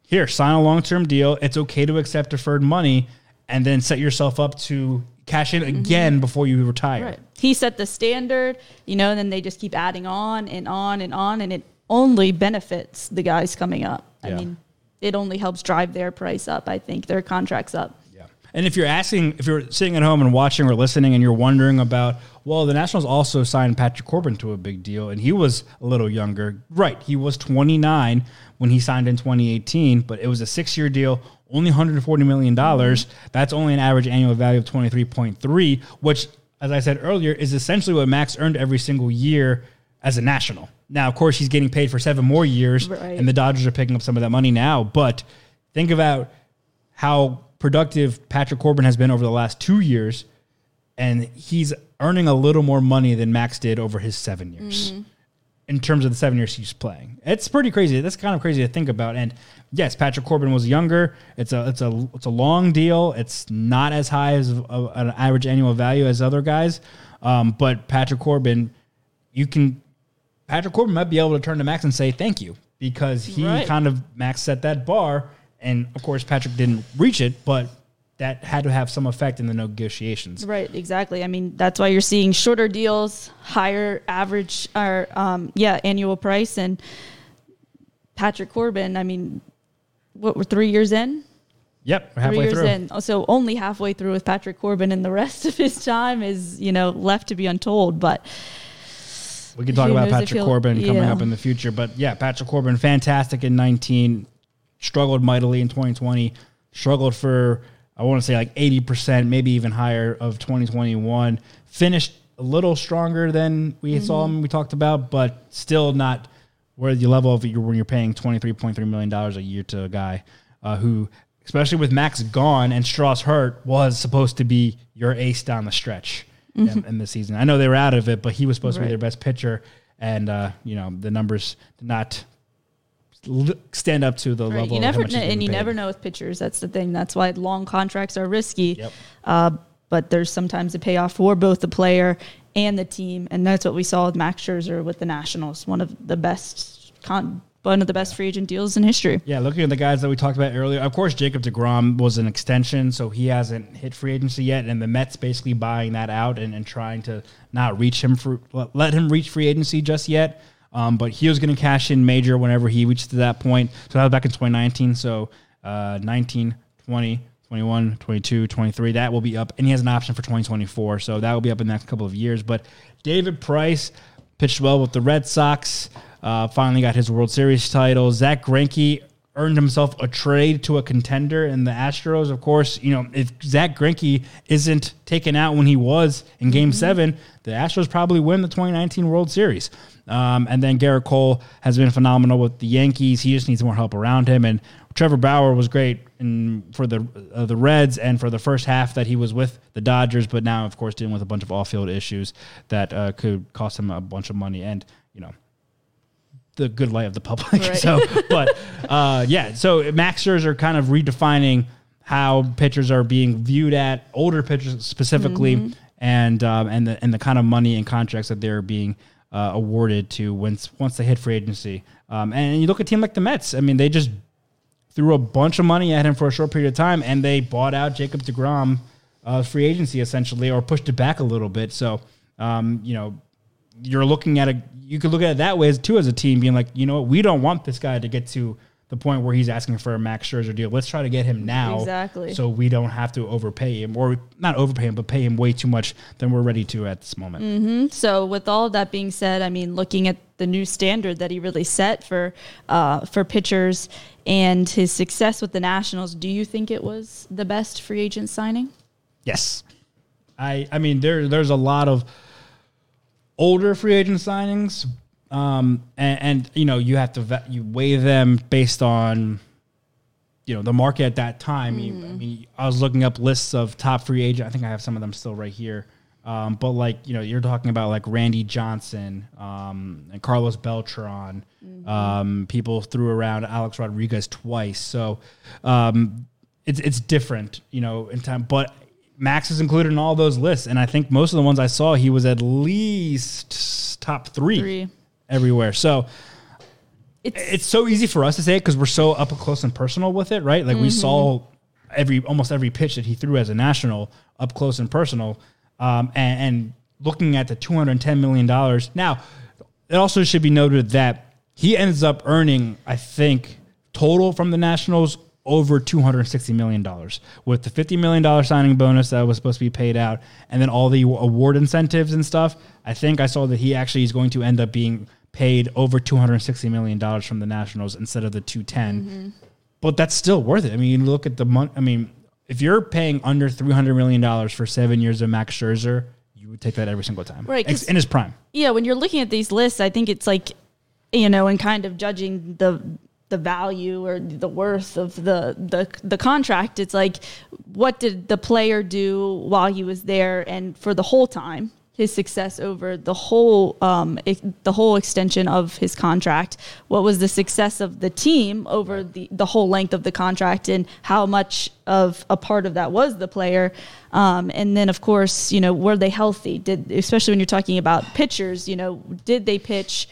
here, sign a long-term deal. It's okay to accept deferred money, and then set yourself up to cash in again before you retire. Right. He set the standard, you know, and then they just keep adding on and on and on, and it only benefits the guys coming up. I mean, it only helps drive their price up, I think, their contracts up. Yeah. And if you're asking, if you're sitting at home and watching or listening, and you're wondering about, well, the Nationals also signed Patrick Corbin to a big deal, and he was a little younger. Right, he was 29 when he signed in 2018, but it was a six-year deal, only 140 million dollars. Mm-hmm. That's only an average annual value of 23.3, which, as I said earlier, is essentially what Max earned every single year as a National. Now, of course, he's getting paid for seven more years, Right. and the Dodgers are picking up some of that money now. But think about how productive Patrick Corbin has been over the last two years, and he's earning a little more money than Max did over his seven years in terms of the seven years he's playing. It's pretty crazy. That's kind of crazy to think about. And yes, Patrick Corbin was younger. It's a it's a it's a long deal. It's not as high as a, an average annual value as other guys, um, but Patrick Corbin, you can Patrick Corbin might be able to turn to Max and say thank you because he Right. kind of Max set that bar, and of course Patrick didn't reach it, but that had to have some effect in the negotiations. Right, exactly. I mean, that's why you're seeing shorter deals, higher average or um, yeah, annual price and Patrick Corbin, I mean, what we're 3 years in? Yep, we're Three years through. in. So only halfway through with Patrick Corbin and the rest <laughs> of his time is, you know, left to be untold, but We can talk Who about knows if Patrick he'll- Corbin coming yeah. up in the future, but yeah, Patrick Corbin, fantastic in 19, struggled mightily in 2020, struggled for I want to say like 80%, maybe even higher of 2021. Finished a little stronger than we saw Mm-hmm. him. We talked about, but still not where the level of your when you're paying 23.3 million dollars a year to a guy uh, who, especially with Max gone and Stras hurt, was supposed to be your ace down the stretch in, in the season. I know they were out of it, but he was supposed to be Mm-hmm. Their best pitcher, and uh, you know the numbers did not stand up to the right, level. you never and you paid. never know with pitchers. That's the thing. That's why long contracts are risky. Yep. Uh, but there's sometimes a payoff for both the player and the team, and that's what we saw with Max Scherzer with the Nationals. One of the best, con- one of the best free agent deals in history. Yeah, looking at the guys that we talked about earlier, of course, Jacob DeGrom was an extension, so he hasn't hit free agency yet, and the Mets basically buying that out and, and trying to not reach him for let- him reach free agency just yet. Um, but he was going to cash in major whenever he reached to that point. So that was back in 2019. So uh, 19, 20, 21, 22, 23, that will be up, and he has an option for 2024. So that will be up in the next couple of years. But David Price pitched well with the Red Sox. Uh, finally got his World Series title. Zach Greinke earned himself a trade to a contender in the Astros. Of course, you know if Zach Greinke isn't taken out when he was in Game Seven, the Astros probably win the 2019 World Series. Um, and then Gerrit Cole has been phenomenal with the Yankees. He just needs more help around him. And Trevor Bauer was great in, for the uh, the Reds and for the first half that he was with the Dodgers, but now, of course, dealing with a bunch of off field issues that uh, could cost him a bunch of money. And you know, the good light of the public. <laughs> Right. So, but uh, yeah, so Max are kind of redefining how pitchers are being viewed at older pitchers specifically, and um, and the and the kind of money and contracts that they're being uh, awarded to once once they hit free agency. Um, and you look at a team like the Mets. I mean, they just threw a bunch of money at him for a short period of time, and they bought out Jacob Degrom, uh, free agency essentially, or pushed it back a little bit. So, um, you know, you're looking at a you could look at it that way as too as a team being like, you know what, we don't want this guy to get to the point where he's asking for a Max Scherzer deal. Let's try to get him now, Exactly. so we don't have to overpay him, or not overpay him, but pay him way too much than we're ready to at this moment. So, with all of that being said, I mean, looking at the new standard that he really set for uh, for pitchers and his success with the Nationals, do you think it was the best free agent signing? Yes. I I mean there there's a lot of older free agent signings um and, and you know you have to vet, you weigh them based on you know the market at that time. You- I mean I was looking up lists of top free agent I think I have some of them still right here. Um, but like you know you're talking about like Randy Johnson um, and Carlos Beltran. Um, people threw around Alex Rodriguez twice. So um, it's it's different, you know, in time. But Max is included in all those lists, and I think most of the ones I saw, he was at least top three, Three. Everywhere. So It's, it's so easy for us to say it because we're so up close and personal with it, right? Like we saw every almost every pitch that he threw as a national up close and personal, um, and, and looking at the two hundred ten million dollars. Now, it also should be noted that he ends up earning, I think, total from the Nationals over $260 million with the $50 million signing bonus that was supposed to be paid out and then all the award incentives and stuff. I think I saw that he actually is going to end up being paid over $260 million from the Nationals instead of the 210. Mm-hmm. But that's still worth it. I mean, you look at the money. I mean, if you're paying under $300 million for seven years of Max Scherzer, you would take that every single time. Right, In his prime. yeah, when you're looking at these lists, I think it's like, you know, and kind of judging the the value or the worth of the the the contract. It's like, what did the player do while he was there and for the whole time? His success over the whole um, the whole extension of his contract. What was the success of the team over the the whole length of the contract, and how much of a part of that was the player? Um, and then, of course, you know, were they healthy? Did especially when you're talking about pitchers, you know, did they pitch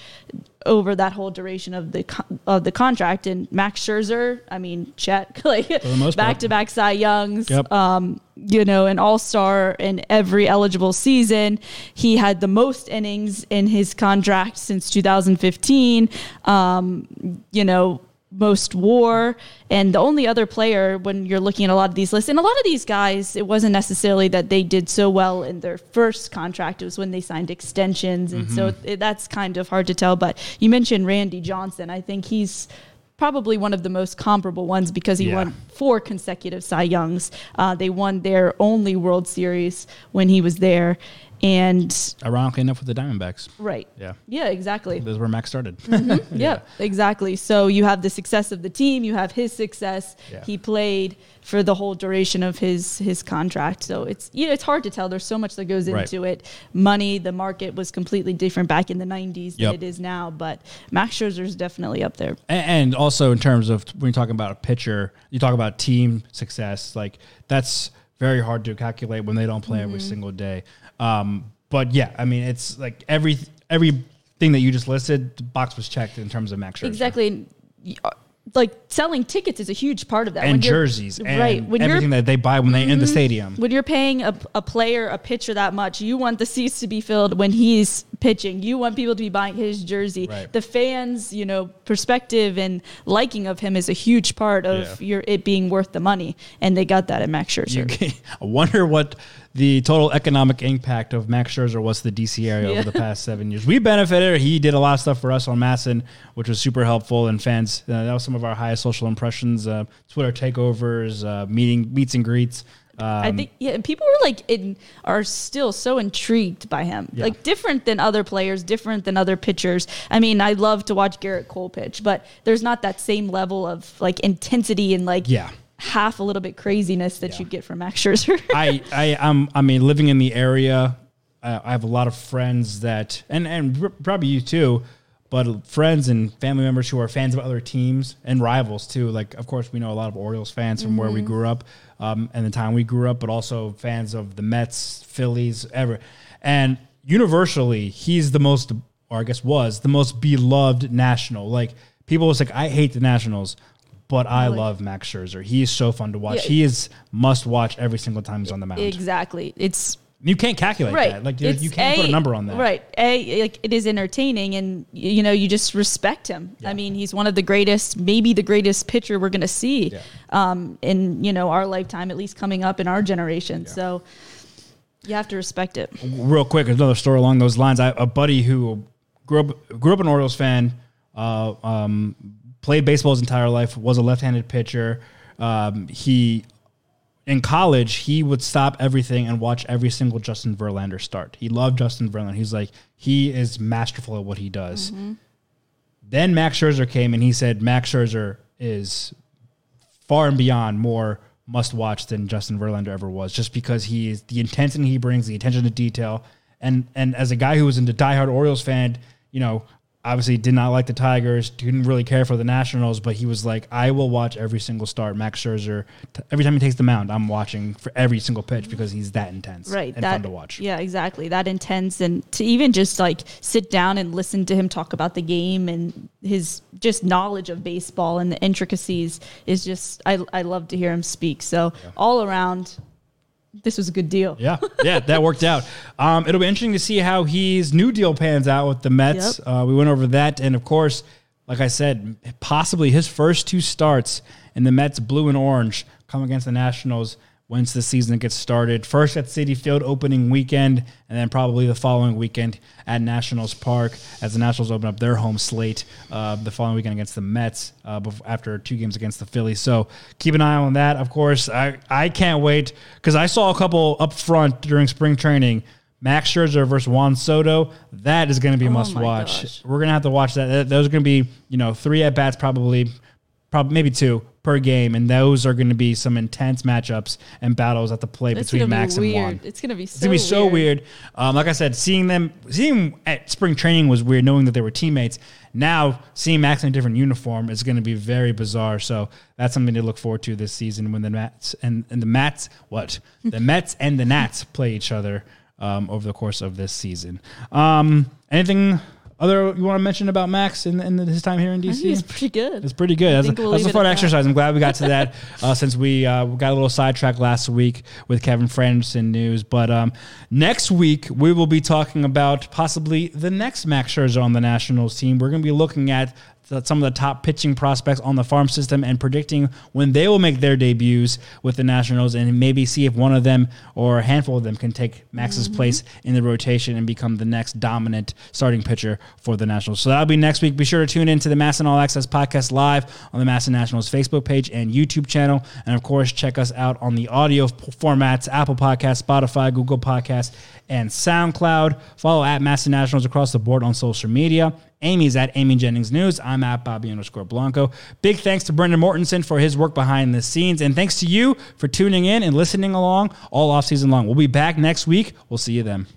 over that whole duration of the con- of the contract? And Max Scherzer, I mean, Chet, <laughs> like the most part. back to back Cy Youngs, Yep. um, you know, an All Star in every eligible season. He had the most innings in his contract since 2015. Um, you know, most war and the only other player when you're looking at a lot of these lists and a lot of these guys it wasn't necessarily that they did so well in their first contract it was when they signed extensions and so Mm-hmm. it, that's kind of hard to tell but you mentioned randy johnson i think he's probably one of the most comparable ones because he Yeah. won four consecutive cy youngs uh, they won their only world series when he was there and Ironically enough, with the Diamondbacks. right Yeah. yeah exactly That's where Max started. <laughs> yeah, exactly. So you have the success of the team, you have his success. Yeah. He played for the whole duration of his his contract. So it's you know it's hard to tell. There's so much that goes Right. into it. Money, the market was completely different back in the 90s than it is now, but Max Scherzer is definitely up there. A- And also in terms of when you're talking about a pitcher, you talk about team success. Like that's very hard to calculate when they don't play Mm-hmm. every single day. Um, but yeah, I mean, it's like every everything that you just listed, the box was checked in terms of Max Scherzer. Exactly. Uh, Like selling tickets is a huge part of that. And When jerseys, and right? When everything that they buy when they in the stadium. when you're paying a, a player a pitcher that much, you want the seats to be filled when he's pitching. You want people to be buying his jersey. Right. The fans, you know, perspective and liking of him is a huge part of Yeah. your it being worth the money, and they got that at Max Scherzer. You- I <laughs> wonder what the total economic impact of Max Scherzer was the DC area Yeah. over the past seven years. We benefited. He did a lot of stuff for us on MASN, which was super helpful. And fans, uh, that was some of our highest social impressions, uh, Twitter takeovers, uh, meeting meets and greets. Um, I think yeah, and people were like in are still so intrigued by him. Yeah. Like different than other players, different than other pitchers. I mean, I love to watch Gerrit Cole pitch, but there's not that same level of like intensity and like Yeah. Half a little bit craziness that Yeah. you get from Max Scherzer. <laughs> I, I, I'm, I mean, living in the area, uh, I have a lot of friends that, and and probably you too, but friends and family members who are fans of other teams and rivals too. Like, of course, we know a lot of Orioles fans from where we grew up, um, and the time we grew up, but also fans of the Mets, Phillies, ever. And universally, he's the most, or I guess was the most beloved national. Like people was like, I hate the Nationals. But I love Max Scherzer. He is so fun to watch. Yeah. He is must watch every single time he's on the mound. exactly. It's You can't calculate right. that. Like you, It's you can't put a number on that. Right. A like it is entertaining, and you know you just respect him. I mean, he's one of the greatest, maybe the greatest pitcher we're going to see Yeah. um, in you know our lifetime, at least coming up in our generation. So you have to respect it. Real quick, another story along those lines. I, a buddy who grew up grew up an Orioles fan, uh, um, played baseball his entire life, was a left-handed pitcher. Um, he in college, he would stop everything and watch every single Justin Verlander start. He loved Justin Verlander. He's like, he is masterful at what he does. Then Max Scherzer came and he said Max Scherzer is far and beyond more must watch than Justin Verlander ever was, just because he is the intensity he brings, the attention to detail, and and as a guy who was into diehard Orioles fan, you know, obviously did not like the Tigers, didn't really care for the Nationals, but he was like, I will watch every single start. Max Scherzer, t- every time he takes the mound, I'm watching for every single pitch because he's that intense, right and that fun to watch. yeah exactly that intense and to even just like sit down and listen to him talk about the game and his just knowledge of baseball and the intricacies is just i, I love to hear him speak so all around this was a good deal Yeah, yeah, that worked out. Um, it'll be interesting to see how his new deal pans out with the Mets. Yep. Uh, we went over that, and of course, like I said, possibly his first two starts in the Mets blue and orange come against the Nationals once the season gets started. First at Citi Field opening weekend, and then probably the following weekend at Nationals Park as the Nationals open up their home slate uh, the following weekend against the Mets uh, after two games against the Phillies. So keep an eye on that. Of course, I, I can't wait because I saw a couple up front during spring training. Max Scherzer versus Juan Soto. That is going to be a must my watch. gosh. We're going to have to watch that. Those are going to be, you know, three at bats probably probably maybe two per game, and those are going to be some intense matchups and battles at the play between Max be and weird. Juan. It's gonna be so It's gonna be so weird. Um, like I said, seeing them, seeing them at spring training was weird, knowing that they were teammates. Now seeing Max in a different uniform is going to be very bizarre. So that's something to look forward to this season when the Mets and, and the Mets, what the <laughs> Mets and the Nats play each other um, over the course of this season. Um, anything other you want to mention about Max in, in his time here in DC? He's pretty good. It's pretty good. That's, a, we'll that's a fun at that. exercise. I'm glad we got to that uh, <laughs> since we, uh, got a little sidetracked last week with Kevin Frandsen news. But um, next week, we will be talking about possibly the next Max Scherzer on the Nationals team. We're going to be looking at some of the top pitching prospects on the farm system and predicting when they will make their debuts with the Nationals and maybe see if one of them or a handful of them can take Max's Mm-hmm. place in the rotation and become the next dominant starting pitcher for the Nationals. So that'll be next week. Be sure to tune in to the MASN All Access podcast live on the MASN Nationals Facebook page and YouTube channel. And of course, check us out on the audio formats Apple Podcasts, Spotify, Google Podcasts, and SoundCloud. Follow at and Nationals across the board on social media. Amy's at Amy Jennings News. I'm at Bobby underscore Blanco. Big thanks to Brendan Mortensen for his work behind the scenes. And thanks to you for tuning in and listening along all off season long. We'll be back next week. We'll see you then.